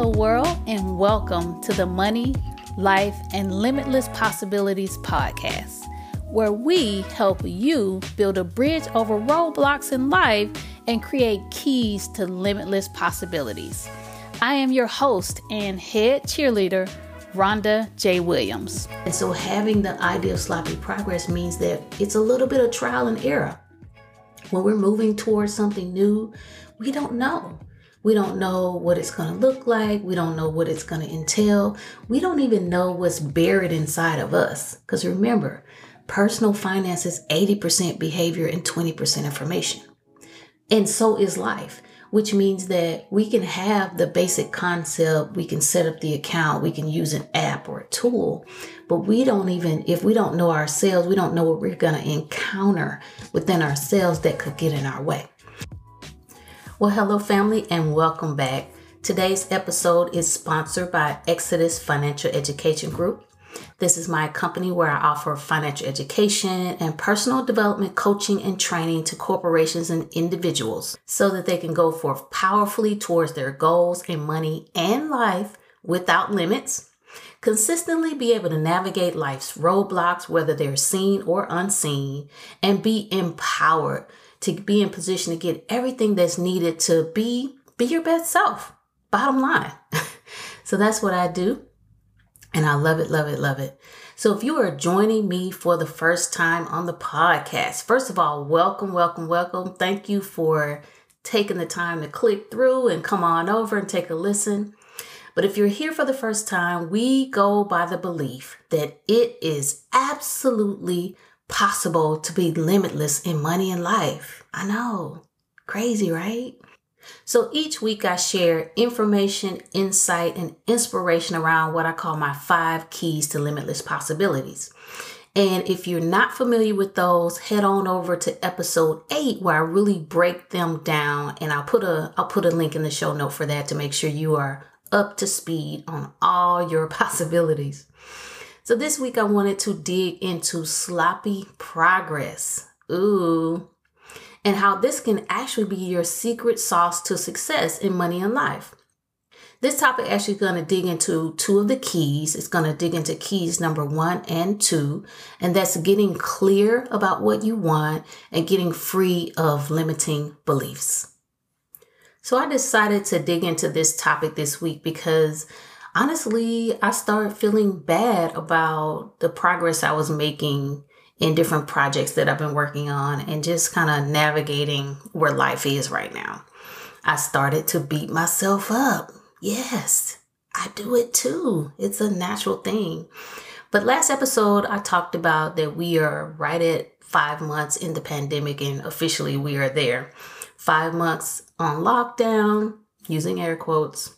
Hello, world, and welcome to the Money, Life, and Limitless Possibilities podcast, where we help you build a bridge over roadblocks in life and create keys to limitless possibilities. I am your host and head cheerleader, Rhonda J. Williams. And so, having the idea of sloppy progress means that it's a little bit of trial and error. When we're moving towards something new, we don't know. We don't know what it's going to look like. We don't know what it's going to entail. We don't even know what's buried inside of us. Because remember, personal finance is 80% behavior and 20% information. And so is life, which means that we can have the basic concept, we can set up the account, we can use an app or a tool, but we don't even, if we don't know ourselves, we don't know what we're going to encounter within ourselves that could get in our way. Well, hello, family, and welcome back. Today's episode is sponsored by Exodus Financial Education Group. This is my company where I offer financial education and personal development coaching and training to corporations and individuals so that they can go forth powerfully towards their goals in money and life without limits, consistently be able to navigate life's roadblocks, whether they're seen or unseen, and be empowered to be in position to get everything that's needed to be be your best self. Bottom line. so that's what I do. And I love it, love it, love it. So if you are joining me for the first time on the podcast, first of all, welcome, welcome, welcome. Thank you for taking the time to click through and come on over and take a listen. But if you're here for the first time, we go by the belief that it is absolutely possible to be limitless in money and life. I know. Crazy, right? So each week I share information, insight, and inspiration around what I call my five keys to limitless possibilities. And if you're not familiar with those, head on over to episode 8 where I really break them down and I'll put a I'll put a link in the show note for that to make sure you are up to speed on all your possibilities. So this week I wanted to dig into sloppy progress. Ooh. And how this can actually be your secret sauce to success in money and life. This topic is actually going to dig into two of the keys. It's going to dig into keys number one and two, and that's getting clear about what you want and getting free of limiting beliefs. So I decided to dig into this topic this week because honestly, I started feeling bad about the progress I was making in different projects that I've been working on and just kind of navigating where life is right now. I started to beat myself up. Yes, I do it too. It's a natural thing. But last episode, I talked about that we are right at five months in the pandemic and officially we are there. Five months on lockdown, using air quotes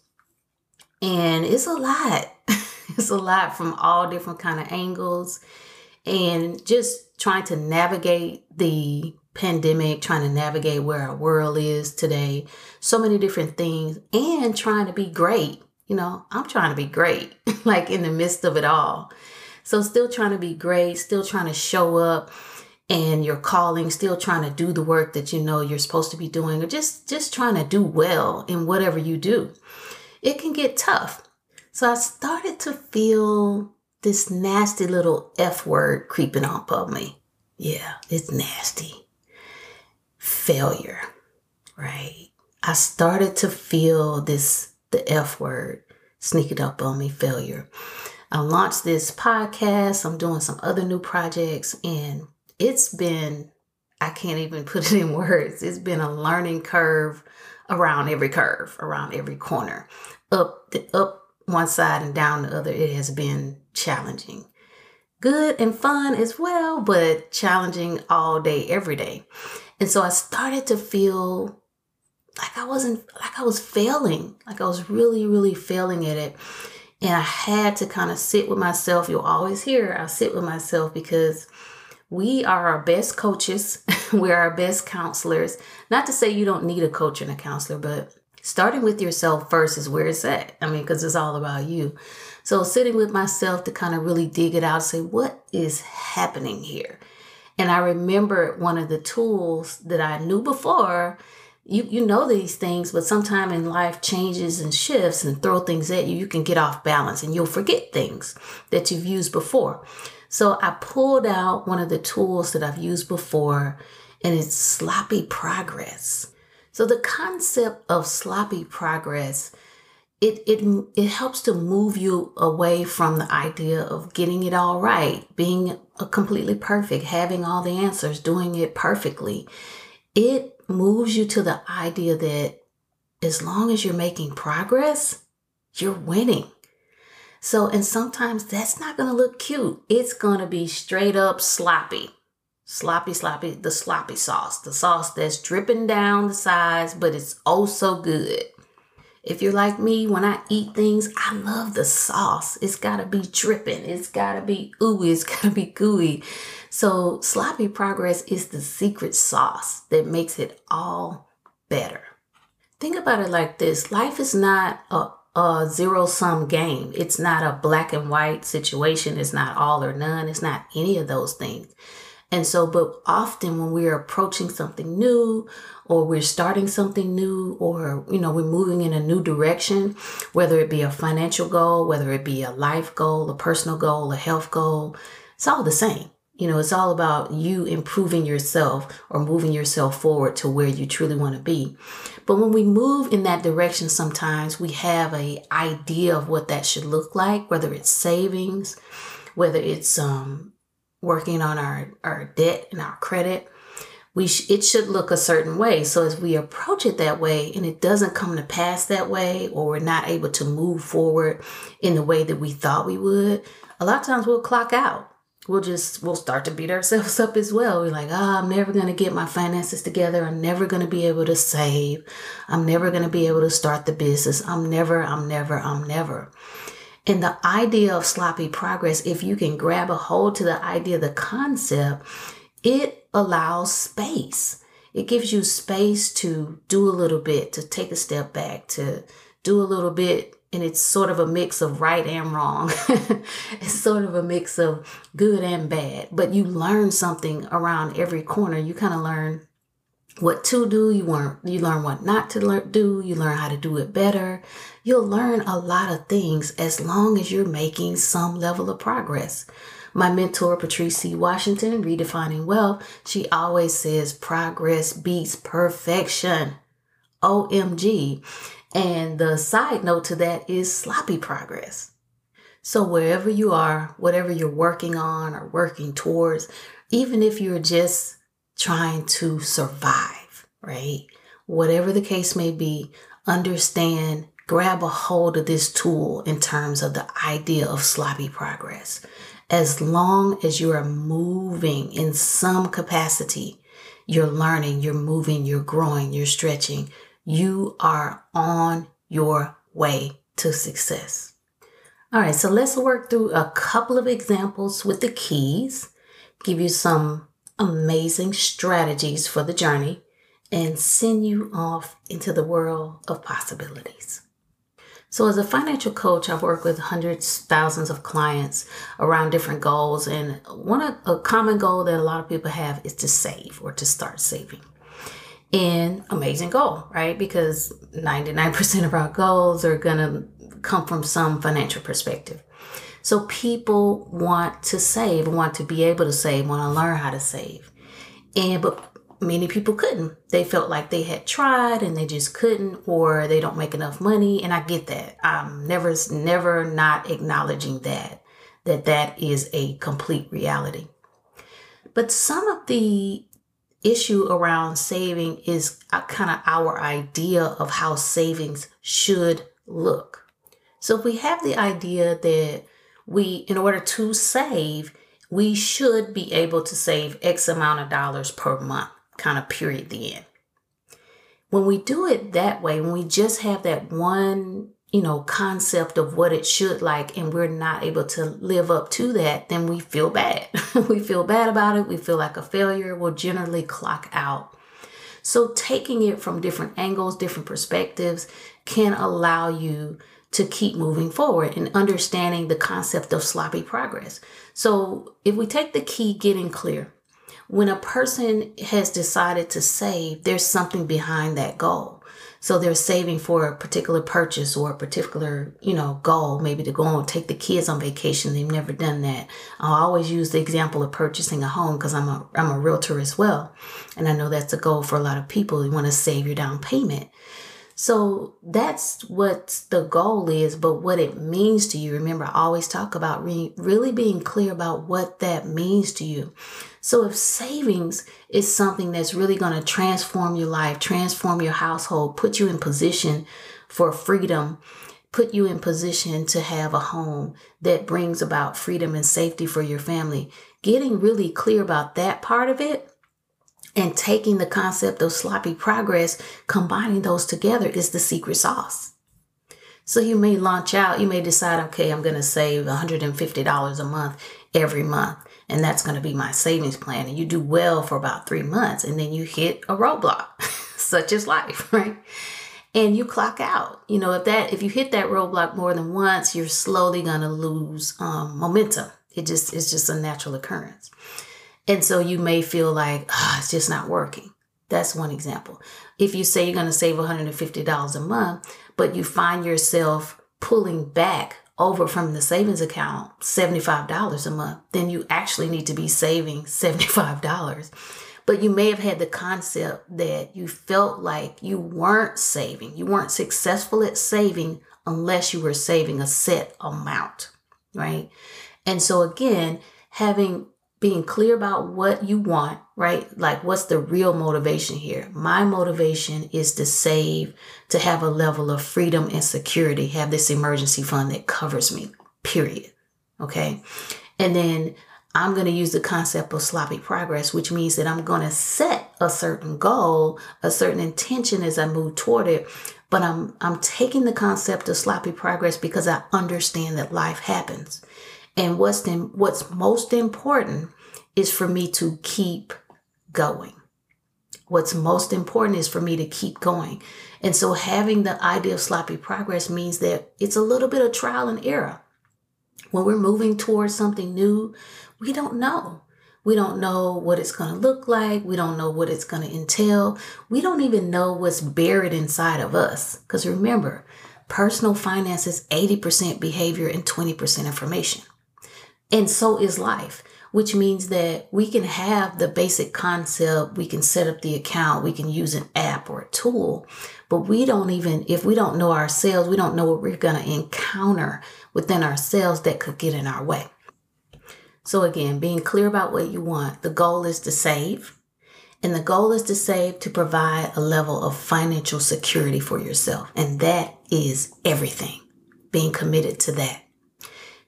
and it's a lot. It's a lot from all different kind of angles. And just trying to navigate the pandemic trying to navigate where our world is today so many different things and trying to be great. You know i'm trying to be great like in the midst of it all. So still trying to be great still trying to show up and your calling still trying to do the work that you know you're supposed to be doing or just just trying to do well in whatever you do it can get tough. So I started to feel this nasty little F word creeping up on me. Yeah, it's nasty. Failure, right? I started to feel this, the F word sneaking up on me, failure. I launched this podcast. I'm doing some other new projects, and it's been, I can't even put it in words. It's been a learning curve around every curve, around every corner, up the, up one side and down the other. It has been challenging, good and fun as well, but challenging all day, every day. And so I started to feel like I wasn't like I was failing, like I was really, really failing at it. And I had to kind of sit with myself. You'll always hear I sit with myself because we are our best coaches. We're our best counselors. Not to say you don't need a coach and a counselor, but starting with yourself first is where it's at. I mean, because it's all about you. So sitting with myself to kind of really dig it out, say, what is happening here? And I remember one of the tools that I knew before you you know these things, but sometime in life changes and shifts and throw things at you, you can get off balance and you'll forget things that you've used before. So I pulled out one of the tools that I've used before, and it's sloppy progress. So the concept of sloppy progress it it it helps to move you away from the idea of getting it all right, being completely perfect, having all the answers, doing it perfectly. It moves you to the idea that as long as you're making progress, you're winning. So, and sometimes that's not going to look cute. It's going to be straight up sloppy. Sloppy, sloppy, the sloppy sauce, the sauce that's dripping down the sides, but it's oh so good. If you're like me, when I eat things, I love the sauce. It's got to be dripping. It's got to be ooey. It's got to be gooey. So, sloppy progress is the secret sauce that makes it all better. Think about it like this life is not a, a zero sum game, it's not a black and white situation, it's not all or none, it's not any of those things. And so, but often when we're approaching something new or we're starting something new or, you know, we're moving in a new direction, whether it be a financial goal, whether it be a life goal, a personal goal, a health goal, it's all the same. You know, it's all about you improving yourself or moving yourself forward to where you truly want to be. But when we move in that direction, sometimes we have a idea of what that should look like, whether it's savings, whether it's um, working on our, our debt and our credit, we sh- it should look a certain way. So as we approach it that way and it doesn't come to pass that way, or we're not able to move forward in the way that we thought we would, a lot of times we'll clock out. We'll just we'll start to beat ourselves up as well. We're like, oh, I'm never gonna get my finances together. I'm never gonna be able to save. I'm never gonna be able to start the business. I'm never, I'm never, I'm never. And the idea of sloppy progress, if you can grab a hold to the idea, the concept, it allows space. It gives you space to do a little bit, to take a step back, to do a little bit. And it's sort of a mix of right and wrong. it's sort of a mix of good and bad. But you learn something around every corner. You kind of learn what to do. You learn you learn what not to learn, do. You learn how to do it better. You'll learn a lot of things as long as you're making some level of progress. My mentor patrice c. Washington redefining wealth she always says progress beats perfection. Omg and the side note to that is sloppy progress. So wherever you are whatever you're working on or working towards even if you're just trying to survive, right? Whatever the case may be, understand, grab a hold of this tool in terms of the idea of sloppy progress. As long as you are moving in some capacity, you're learning, you're moving, you're growing, you're stretching, you are on your way to success. All right, so let's work through a couple of examples with the keys, give you some amazing strategies for the journey and send you off into the world of possibilities. So, as a financial coach, I've worked with hundreds, thousands of clients around different goals. And one a common goal that a lot of people have is to save or to start saving. And amazing goal, right? Because 99% of our goals are going to come from some financial perspective. So people want to save, want to be able to save, want to learn how to save. And but many people couldn't. They felt like they had tried and they just couldn't or they don't make enough money and I get that. I'm never never not acknowledging that that that is a complete reality. But some of the issue around saving is uh, kind of our idea of how savings should look. So if we have the idea that we, in order to save, we should be able to save X amount of dollars per month, kind of period, the end. When we do it that way, when we just have that one, you know, concept of what it should like, and we're not able to live up to that, then we feel bad. we feel bad about it. We feel like a failure. We'll generally clock out. So, taking it from different angles, different perspectives can allow you to keep moving forward and understanding the concept of sloppy progress. So, if we take the key getting clear, when a person has decided to save, there's something behind that goal. So they're saving for a particular purchase or a particular, you know, goal, maybe to go and take the kids on vacation. They've never done that. I always use the example of purchasing a home because I'm a I'm a realtor as well. And I know that's a goal for a lot of people. You want to save your down payment. So that's what the goal is, but what it means to you. Remember, I always talk about re- really being clear about what that means to you. So if savings is something that's really going to transform your life, transform your household, put you in position for freedom, put you in position to have a home that brings about freedom and safety for your family, getting really clear about that part of it and taking the concept of sloppy progress, combining those together is the secret sauce. So you may launch out, you may decide, okay, I'm going to save $150 a month every month and that's going to be my savings plan. And you do well for about three months, and then you hit a roadblock, such as life, right? And you clock out. You know, if that if you hit that roadblock more than once, you're slowly going to lose um, momentum. It just it's just a natural occurrence, and so you may feel like oh, it's just not working. That's one example. If you say you're going to save $150 a month, but you find yourself pulling back over from the savings account $75 a month, then you actually need to be saving $75. But you may have had the concept that you felt like you weren't saving, you weren't successful at saving unless you were saving a set amount, right? And so, again, having being clear about what you want, right? Like, what's the real motivation here? My motivation is to save, to have a level of freedom and security, have this emergency fund that covers me, period. Okay. And then I'm going to use the concept of sloppy progress, which means that I'm going to set a certain goal, a certain intention as I move toward it. But I'm, I'm taking the concept of sloppy progress because I understand that life happens. And what's what's most important is for me to keep going. What's most important is for me to keep going. And so having the idea of sloppy progress means that it's a little bit of trial and error. When we're moving towards something new, we don't know. We don't know what it's going to look like. We don't know what it's going to entail. We don't even know what's buried inside of us. Because remember, personal finance is 80% behavior and 20% information. And so is life, which means that we can have the basic concept, we can set up the account, we can use an app or a tool, but we don't even, if we don't know ourselves, we don't know what we're going to encounter within ourselves that could get in our way. So, again, being clear about what you want, the goal is to save. And the goal is to save to provide a level of financial security for yourself. And that is everything. Being committed to that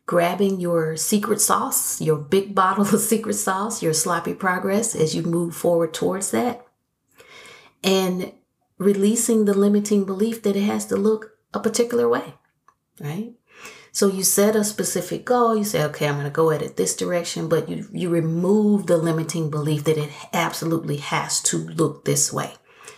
grabbing your secret sauce, your big bottle of secret sauce, your sloppy progress as you move forward towards that, and releasing the limiting belief that it has to look a particular way, right? So you set a specific goal, you say, okay, I'm going to go at it this direction, but you, you remove the limiting belief that it absolutely has to look this way.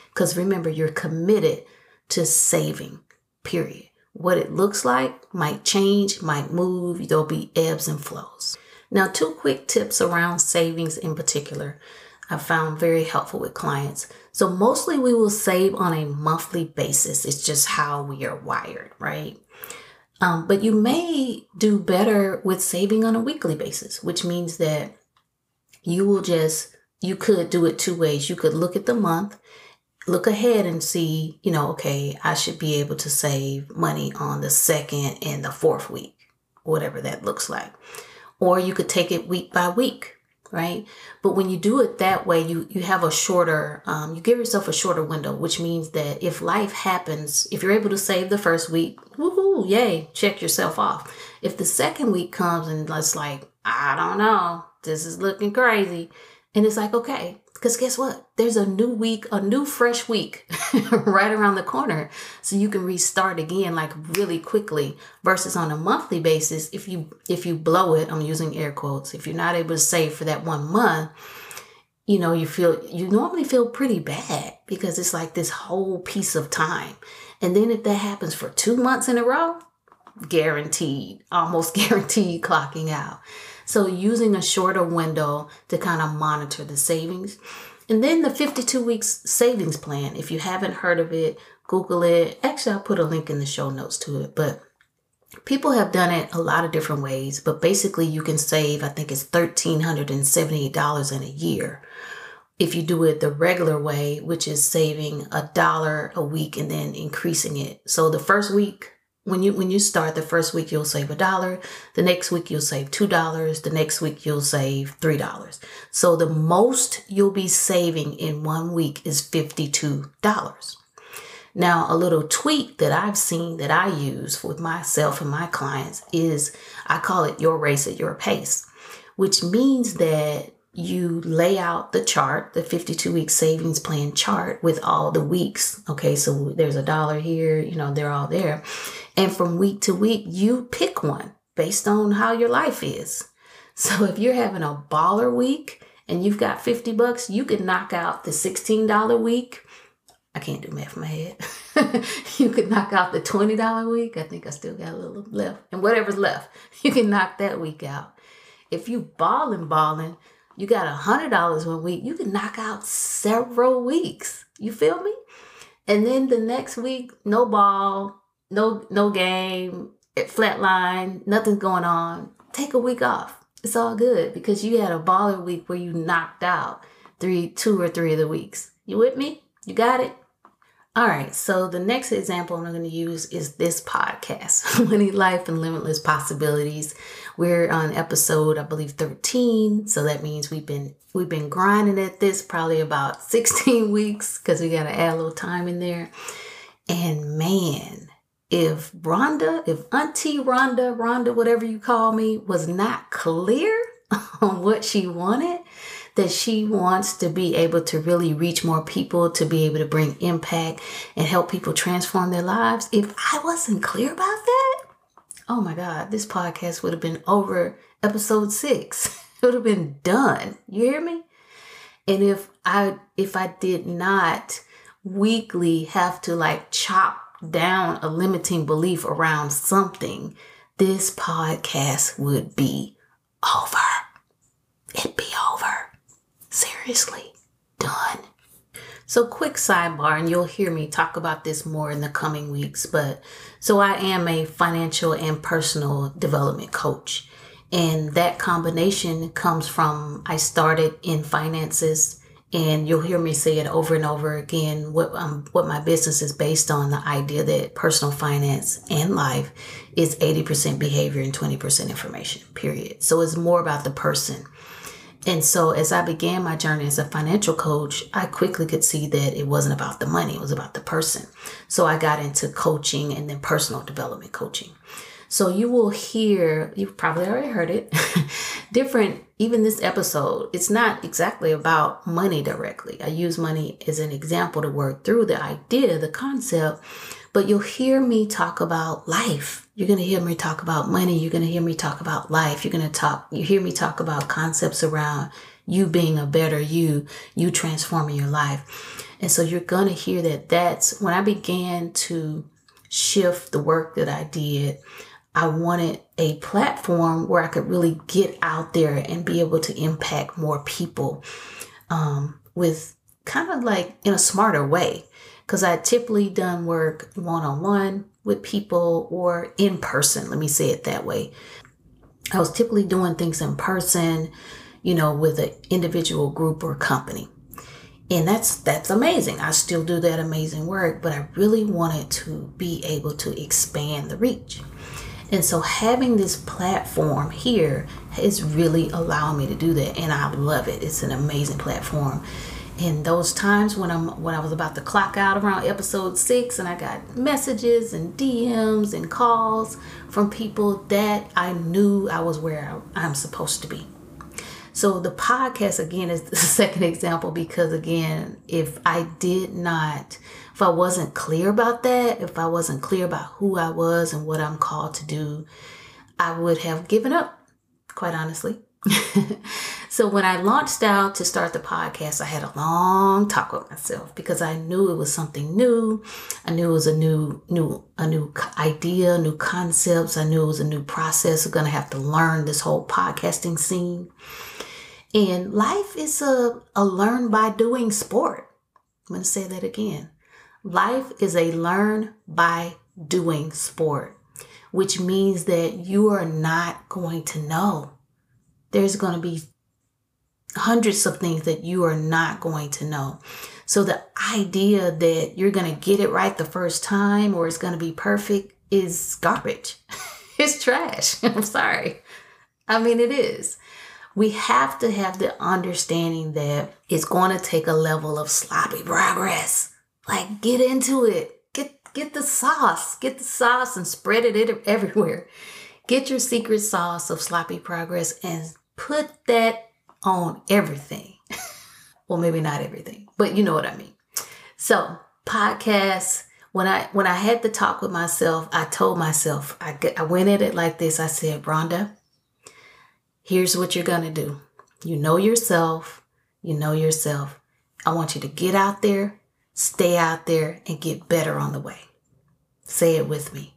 Because remember, you're committed to saving, period. What it looks like might change, might move, there'll be ebbs and flows. Now, two quick tips around savings in particular I found very helpful with clients. So, mostly we will save on a monthly basis. It's just how we are wired, right? Um, but you may do better with saving on a weekly basis, which means that you will just, you could do it two ways. You could look at the month look ahead and see, you know, okay, I should be able to save money on the second and the fourth week, whatever that looks like. Or you could take it week by week, right? But when you do it that way, you you have a shorter, um, you give yourself a shorter window, which means that if life happens, if you're able to save the first week, woohoo, yay, check yourself off. If the second week comes and it's like, I don't know, this is looking crazy, and it's like, okay, because guess what? There's a new week, a new fresh week right around the corner. So you can restart again like really quickly versus on a monthly basis. If you if you blow it, I'm using air quotes, if you're not able to save for that one month, you know, you feel you normally feel pretty bad because it's like this whole piece of time. And then if that happens for two months in a row, guaranteed, almost guaranteed clocking out. So using a shorter window to kind of monitor the savings. And then the 52 weeks savings plan. If you haven't heard of it, Google it. Actually, I'll put a link in the show notes to it. But people have done it a lot of different ways. But basically, you can save, I think it's $1,378 in a year if you do it the regular way, which is saving a dollar a week and then increasing it. So the first week, when you when you start the first week you'll save a dollar the next week you'll save two dollars the next week you'll save three dollars. So the most you'll be saving in one week is fifty-two dollars. Now a little tweak that i've seen that i use with myself and my clients is i call it your race at your pace which means that you lay out the chart, the 52 week savings plan chart with all the weeks. Okay, so there's a dollar here, you know, they're all there. And from week to week, you pick one based on how your life is. So if you're having a baller week and you've got 50 bucks, you can knock out the $16 week. I can't do math in my head. you could knock out the $20 week. I think I still got a little left. And whatever's left, you can knock that week out. If you balling, balling, you got a hundred dollars one week, you can knock out several weeks. You feel me? And then the next week, no ball, no no game, it flatline, nothing's going on. Take a week off. It's all good because you had a baller week where you knocked out three, two or three of the weeks. You with me? You got it? All right, so the next example I'm going to use is this podcast, Money, Life, and Limitless Possibilities. We're on episode, I believe, 13. So that means we've been we've been grinding at this probably about 16 weeks because we got to add a little time in there. And man, if Rhonda, if Auntie Rhonda, Rhonda, whatever you call me, was not clear on what she wanted, that she wants to be able to really reach more people, to be able to bring impact and help people transform their lives. If I wasn't clear about that, oh my God, this podcast would have been over episode six. it would have been done. You hear me? And if I if I did not weekly have to like chop down a limiting belief around something, this podcast would be over. It'd be over. Seriously, done. So, quick sidebar, and you'll hear me talk about this more in the coming weeks. But so, I am a financial and personal development coach. And that combination comes from I started in finances, and you'll hear me say it over and over again. What um, what my business is based on the idea that personal finance and life is 80% behavior and 20% information, period. So, it's more about the person and so as I began my journey as a financial coach, I quickly could see that it wasn't about the money, it was about the person. So I got into coaching and then personal development coaching. So you will hear, you've probably already heard it, different, even this episode, it's not exactly about money directly. I use money as an example to work through the idea, the concept, but you'll hear me talk about life. You're going to hear me talk about money. You're going to hear me talk about life. You're going to talk, you hear me talk about concepts around you being a better you, you transforming your life. And so you're going to hear that that's when I began to shift the work that I did. I wanted a platform where I could really get out there and be able to impact more people um, with kind of like in a smarter way because I typically done work one on one with people or in person. Let me say it that way. I was typically doing things in person, you know, with an individual group or company. And that's that's amazing. I still do that amazing work, but I really wanted to be able to expand the reach. And so having this platform here is really allowing me to do that and I love it. It's an amazing platform in those times when I'm when I was about to clock out around episode six and I got messages and DMs and calls from people that I knew I was where I'm supposed to be. So the podcast again is the second example because again, if I did not, if I wasn't clear about that, if I wasn't clear about who I was and what I'm called to do, I would have given up, quite honestly. so when I launched out to start the podcast, I had a long talk with myself because I knew it was something new. I knew it was a new, new, a new idea, new concepts. I knew it was a new process. Going to have to learn this whole podcasting scene. And life is a, a learn by doing sport. I'm to say that again. Life is a learn by doing sport, which means that you are not going to know there's going to be hundreds of things that you are not going to know. So the idea that you're going to get it right the first time or it's going to be perfect is garbage. it's trash. I'm sorry. I mean, it is. We have to have the understanding that it's going to take a level of sloppy progress. Like, get into it. Get get the sauce. Get the sauce and spread it everywhere. Get your secret sauce of sloppy progress and put that on everything. well, maybe not everything, but you know what I mean. So, podcasts. When I when I had the talk with myself, I told myself I I went at it like this. I said, Rhonda, here's what you're gonna do. You know yourself. You know yourself. I want you to get out there, stay out there, and get better on the way. Say it with me.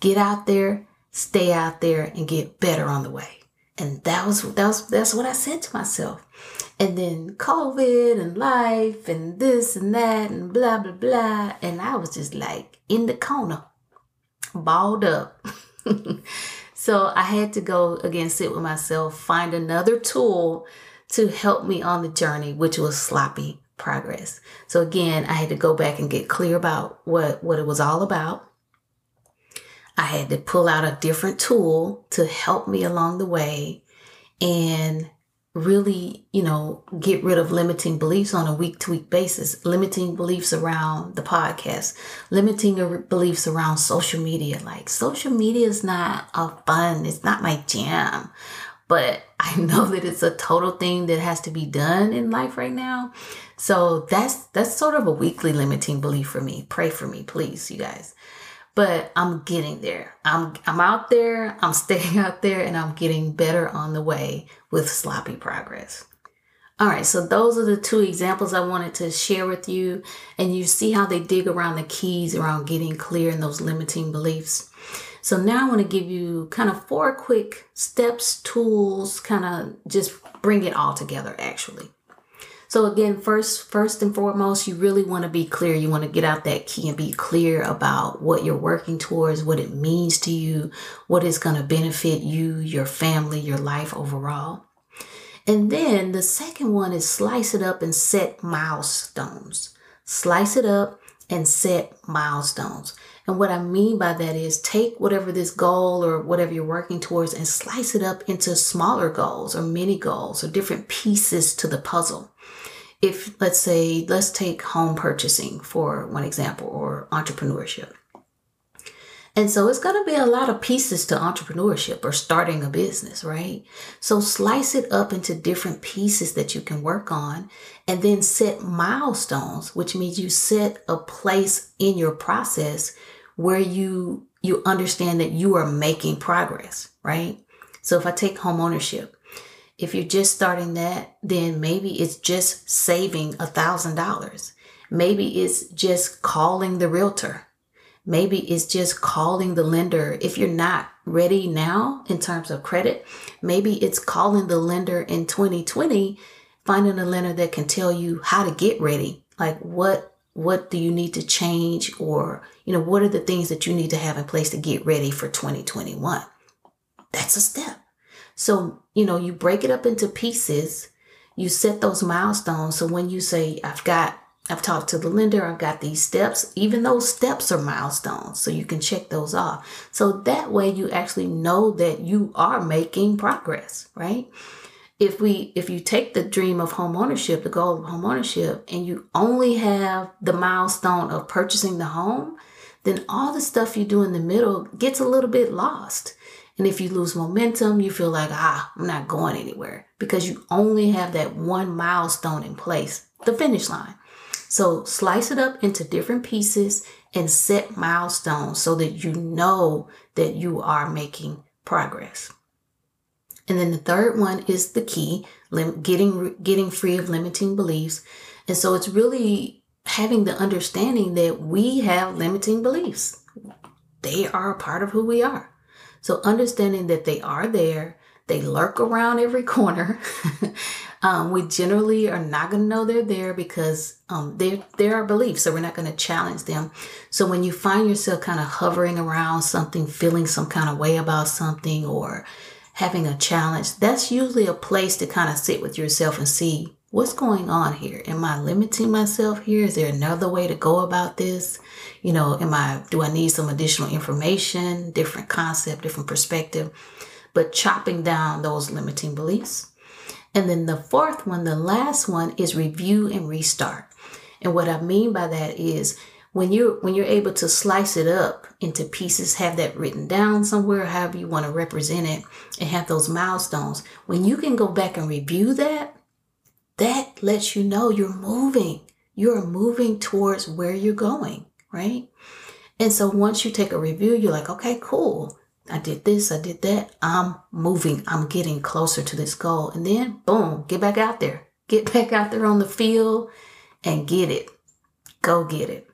Get out there, stay out there, and get better on the way. And that was that was that's what I said to myself. And then COVID and life and this and that and blah blah blah. And I was just like in the corner, balled up. so I had to go again, sit with myself, find another tool to help me on the journey, which was sloppy progress. So again, I had to go back and get clear about what, what it was all about. I had to pull out a different tool to help me along the way and really, you know, get rid of limiting beliefs on a week to week basis, limiting beliefs around the podcast, limiting your beliefs around social media. Like social media is not a fun, it's not my jam, but I know that it's a total thing that has to be done in life right now. So that's that's sort of a weekly limiting belief for me. Pray for me, please, you guys but I'm getting there. I'm I'm out there, I'm staying out there and I'm getting better on the way with sloppy progress. All right, so those are the two examples I wanted to share with you and you see how they dig around the keys around getting clear in those limiting beliefs. So now I want to give you kind of four quick steps, tools, kind of just bring it all together actually. So again, first, first and foremost, you really want to be clear. You want to get out that key and be clear about what you're working towards, what it means to you, what is going to benefit you, your family, your life overall. And then the second one is slice it up and set milestones. Slice it up and set milestones. And what I mean by that is take whatever this goal or whatever you're working towards and slice it up into smaller goals or mini goals or different pieces to the puzzle if let's say let's take home purchasing for one example or entrepreneurship. And so it's going to be a lot of pieces to entrepreneurship or starting a business right? So slice it up into different pieces that you can work on and then set milestones which means you set a place in your process where you you understand that you are making progress right? So if i take home ownership if you're just starting that, then maybe it's just saving a thousand dollars. Maybe it's just calling the realtor. Maybe it's just calling the lender. If you're not ready now in terms of credit, maybe it's calling the lender in 2020, finding a lender that can tell you how to get ready. Like what what do you need to change or you know what are the things that you need to have in place to get ready for 2021 that's a step so, you know, you break it up into pieces, you set those milestones. So when you say, I've got, I've talked to the lender, I've got these steps, even those steps are milestones. So you can check those off. So that way you actually know that you are making progress, right? If we if you take the dream of home ownership, the goal of home ownership, and you only have the milestone of purchasing the home, then all the stuff you do in the middle gets a little bit lost and if you lose momentum, you feel like, ah, I'm not going anywhere because you only have that one milestone in place, the finish line. So slice it up into different pieces and set milestones so that you know that you are making progress. And then the third one is the key, getting getting free of limiting beliefs. And so it's really having the understanding that we have limiting beliefs. They are a part of who we are. So understanding that they are there, they lurk around every corner. um, we generally are not going to know they're there because um, they're, they're our beliefs, so we're not going to challenge them. So when you find yourself kind of hovering around something, feeling some kind of way about something, or having a challenge, that's usually a place to kind of sit with yourself and see what's going on here. Am I limiting myself here? Is there another way to go about this? You know, am I, do I need some additional information, different concept, different perspective? But chopping down those limiting beliefs. And then the fourth one, the last one is review and restart. And what I mean by that is when you're when you're able to slice it up into pieces, have that written down somewhere, however you want to represent it, and have those milestones, when you can go back and review that, that lets you know you're moving. You're moving towards where you're going, right? And so once you take a review, you're like, okay, cool. I did this, I did that. I'm moving. I'm getting closer to this goal. And then, boom, get back out there. Get back out there on the field and get it. Go get it.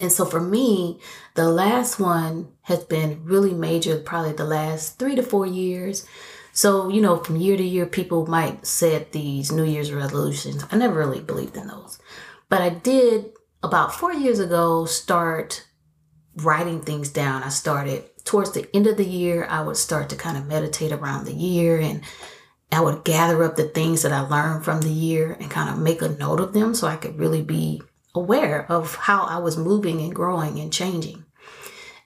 And so for me, the last one has been really major, probably the last three to four years. So, you know, from year to year, people might set these New Year's resolutions. I never really believed in those. But I did about four years ago start writing things down. I started towards the end of the year, I would start to kind of meditate around the year and I would gather up the things that I learned from the year and kind of make a note of them so I could really be aware of how I was moving and growing and changing.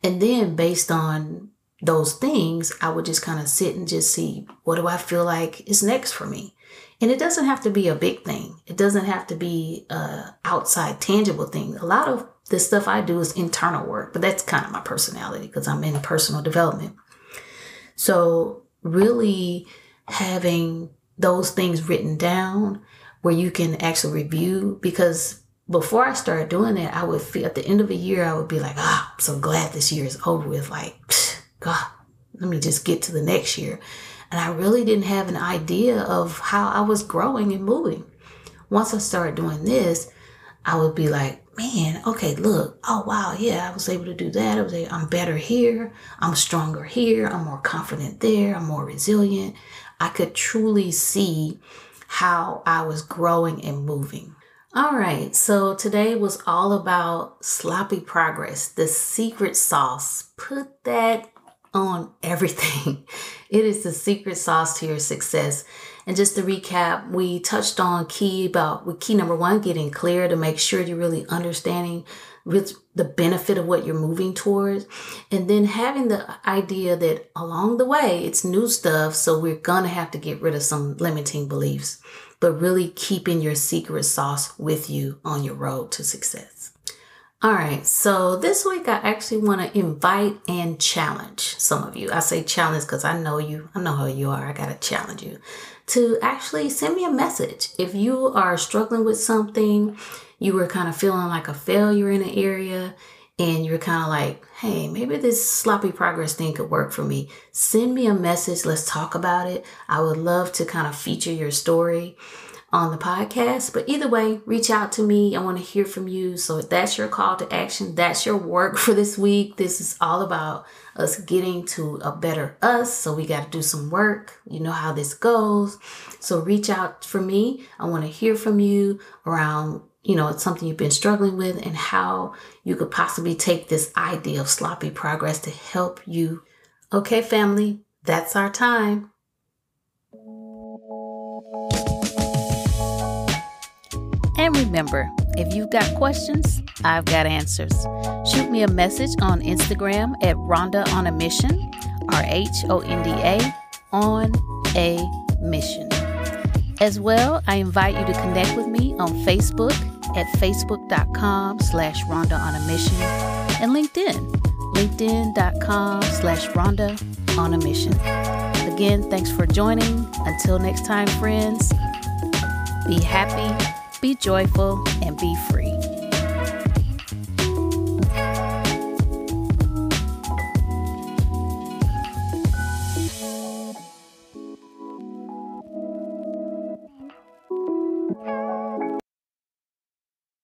And then based on those things, I would just kind of sit and just see what do I feel like is next for me. And it doesn't have to be a big thing. It doesn't have to be a outside tangible thing. A lot of the stuff I do is internal work, but that's kind of my personality because I'm in personal development. So really having those things written down where you can actually review because before I started doing that, I would feel at the end of a year, I would be like, ah, oh, I'm so glad this year is over with. Like, God, let me just get to the next year. And I really didn't have an idea of how I was growing and moving. Once I started doing this, I would be like, man, okay, look, oh wow, yeah, I was able to do that. I was I'm better here. I'm stronger here. I'm more confident there. I'm more resilient. I could truly see how I was growing and moving. All right, so today was all about sloppy progress, the secret sauce. Put that on everything. It is the secret sauce to your success. And just to recap, we touched on key about with key number one, getting clear to make sure you're really understanding with the benefit of what you're moving towards. And then having the idea that along the way, it's new stuff. So we're to have to get rid of some limiting beliefs but really keeping your secret sauce with you on your road to success. All right, so this week I actually want to invite and challenge some of you. I say challenge because I know you, I know how you are. I got to challenge you to actually send me a message. If you are struggling with something, you were kind of feeling like a failure in an area, and you're kind of like, hey, maybe this sloppy progress thing could work for me, send me a message. Let's talk about it. I would love to kind of feature your story on the podcast. But either way, reach out to me. I want to hear from you. So if that's your call to action, that's your work for this week. This is all about us getting to a better us. So we got to do some work. You know how this goes. So reach out for me. I want to hear from you around you know, it's something you've been struggling with and how you could possibly take this idea of sloppy progress to help you. Okay, family, that's our time. And remember, if you've got questions, I've got answers. Shoot me a message on Instagram at Rhonda on a Mission, R H O N D A, on a mission. As well, I invite you to connect with me on Facebook at facebook.com slash Rhonda on a mission and LinkedIn, linkedin.com slash Rhonda on a mission. Again, thanks for joining. Until next time, friends, be happy, be joyful, and be free.